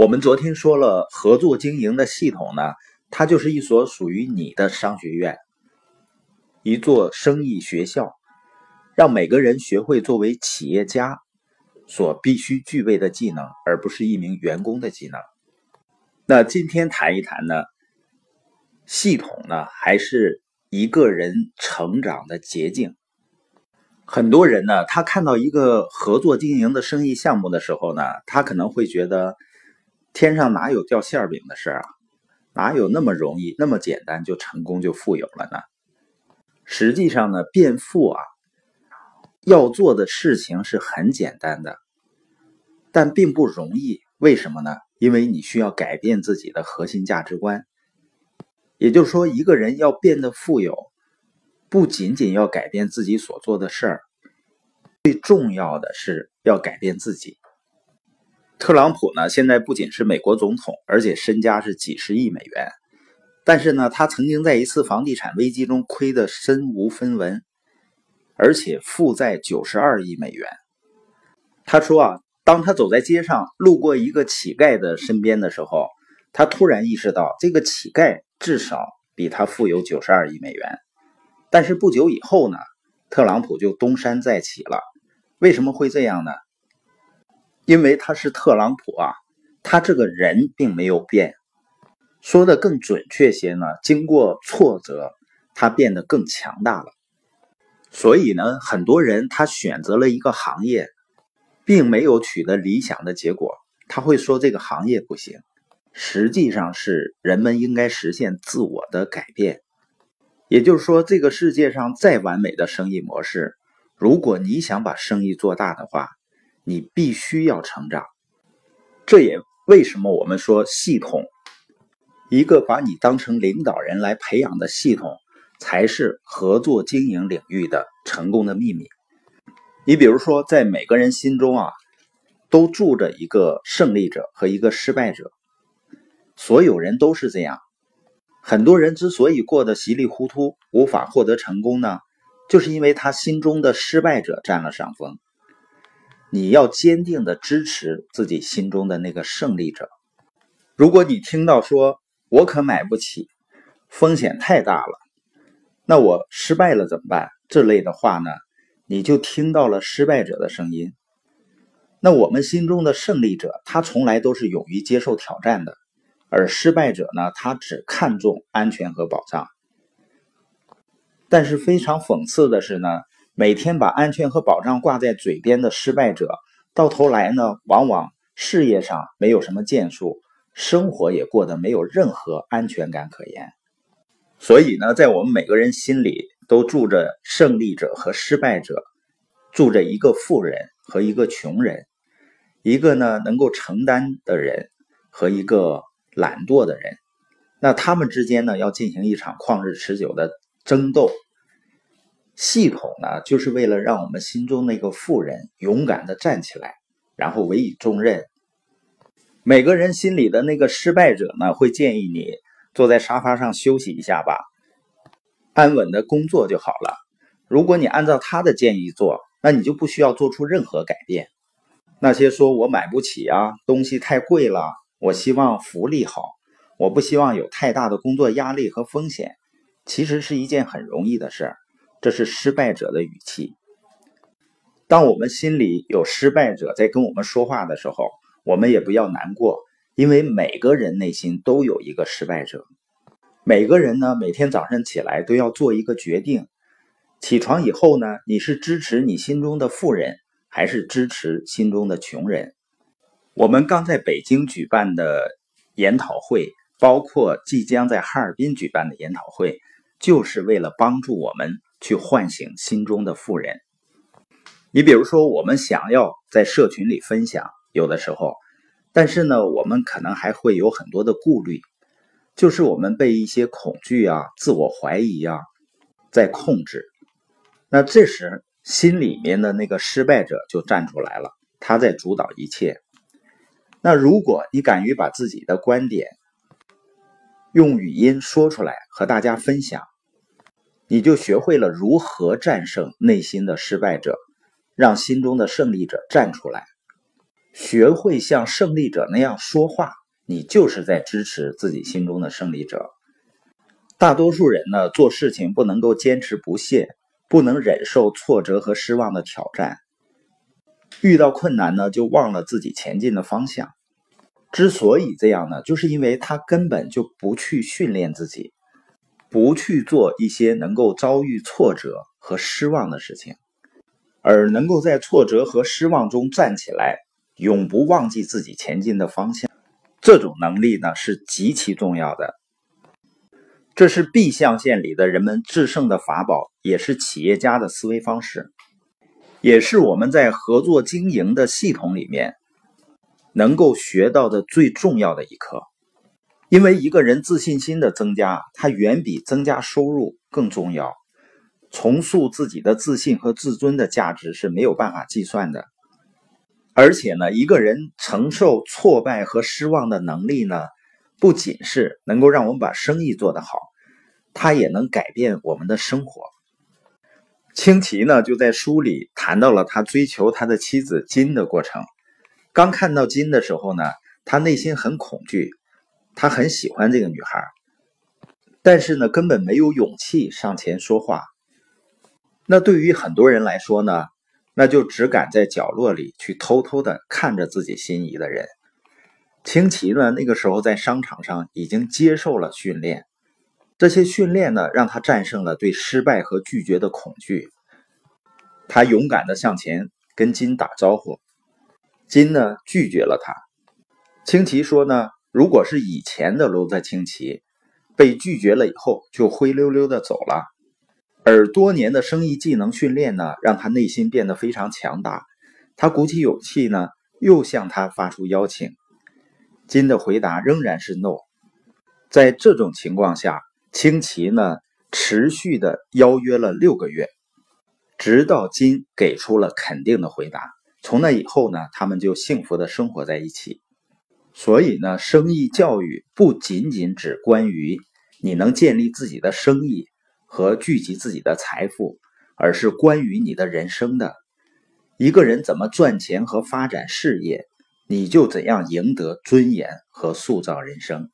我们昨天说了，合作经营的系统呢，它就是一所属于你的商学院，一座生意学校，让每个人学会作为企业家所必须具备的技能，而不是一名员工的技能。那今天谈一谈呢，系统呢，还是一个人成长的捷径。很多人呢，他看到一个合作经营的生意项目的时候呢，他可能会觉得。天上哪有掉馅饼的事啊？哪有那么容易、那么简单就成功就富有了呢？实际上呢，变富啊，要做的事情是很简单的，但并不容易。为什么呢？因为你需要改变自己的核心价值观。也就是说，一个人要变得富有，不仅仅要改变自己所做的事儿，最重要的是要改变自己。特朗普呢，现在不仅是美国总统，而且身家是几十亿美元。但是呢，他曾经在一次房地产危机中亏得身无分文，而且负债九十二亿美元。他说啊，当他走在街上，路过一个乞丐的身边的时候，他突然意识到，这个乞丐至少比他富有九十二亿美元。但是不久以后呢，特朗普就东山再起了。为什么会这样呢？因为他是特朗普啊，他这个人并没有变。说的更准确些呢，经过挫折，他变得更强大了。所以呢，很多人他选择了一个行业，并没有取得理想的结果，他会说这个行业不行。实际上是人们应该实现自我的改变。也就是说，这个世界上再完美的生意模式，如果你想把生意做大的话，你必须要成长，这也为什么我们说系统，一个把你当成领导人来培养的系统，才是合作经营领域的成功的秘密。你比如说，在每个人心中啊，都住着一个胜利者和一个失败者，所有人都是这样。很多人之所以过得稀里糊涂，无法获得成功呢，就是因为他心中的失败者占了上风。你要坚定的支持自己心中的那个胜利者。如果你听到说“我可买不起，风险太大了”，那我失败了怎么办？这类的话呢，你就听到了失败者的声音。那我们心中的胜利者，他从来都是勇于接受挑战的，而失败者呢，他只看重安全和保障。但是非常讽刺的是呢。每天把安全和保障挂在嘴边的失败者，到头来呢，往往事业上没有什么建树，生活也过得没有任何安全感可言。所以呢，在我们每个人心里都住着胜利者和失败者，住着一个富人和一个穷人，一个呢能够承担的人和一个懒惰的人。那他们之间呢，要进行一场旷日持久的争斗。系统呢，就是为了让我们心中那个富人勇敢的站起来，然后委以重任。每个人心里的那个失败者呢，会建议你坐在沙发上休息一下吧，安稳的工作就好了。如果你按照他的建议做，那你就不需要做出任何改变。那些说我买不起啊，东西太贵了，我希望福利好，我不希望有太大的工作压力和风险，其实是一件很容易的事儿。这是失败者的语气。当我们心里有失败者在跟我们说话的时候，我们也不要难过，因为每个人内心都有一个失败者。每个人呢，每天早上起来都要做一个决定：起床以后呢，你是支持你心中的富人，还是支持心中的穷人？我们刚在北京举办的研讨会，包括即将在哈尔滨举办的研讨会，就是为了帮助我们。去唤醒心中的富人。你比如说，我们想要在社群里分享，有的时候，但是呢，我们可能还会有很多的顾虑，就是我们被一些恐惧啊、自我怀疑啊在控制。那这时，心里面的那个失败者就站出来了，他在主导一切。那如果你敢于把自己的观点用语音说出来，和大家分享。你就学会了如何战胜内心的失败者，让心中的胜利者站出来。学会像胜利者那样说话，你就是在支持自己心中的胜利者。大多数人呢，做事情不能够坚持不懈，不能忍受挫折和失望的挑战，遇到困难呢，就忘了自己前进的方向。之所以这样呢，就是因为他根本就不去训练自己，不去做一些能够遭遇挫折和失望的事情，而能够在挫折和失望中站起来，永不忘记自己前进的方向。这种能力呢，是极其重要的。这是 B 象限里的人们制胜的法宝，也是企业家的思维方式，也是我们在合作经营的系统里面能够学到的最重要的一课。因为一个人自信心的增加，它远比增加收入更重要。重塑自己的自信和自尊的价值是没有办法计算的。而且呢，一个人承受挫败和失望的能力呢？不仅是能够让我们把生意做得好，它也能改变我们的生活。清奇呢就在书里谈到了他追求他的妻子金的过程。刚看到金的时候呢，他内心很恐惧，他很喜欢这个女孩，但是呢根本没有勇气上前说话。那对于很多人来说呢，那就只敢在角落里去偷偷的看着自己心仪的人。清奇呢，那个时候在商场上已经接受了训练，这些训练呢，让他战胜了对失败和拒绝的恐惧。他勇敢的向前跟金打招呼，金呢拒绝了他。清奇说呢，如果是以前的罗泽清奇，被拒绝了以后就灰溜溜的走了。而多年的生意技能训练呢，让他内心变得非常强大。他鼓起勇气呢，又向他发出邀请。金的回答仍然是 no。在这种情况下，清奇呢持续的邀约了六个月，直到金给出了肯定的回答。从那以后呢，他们就幸福的生活在一起。所以呢，生意教育不仅仅只关于你能建立自己的生意和聚集自己的财富，而是关于你的人生的。一个人怎么赚钱和发展事业。你就怎样赢得尊严和塑造人生。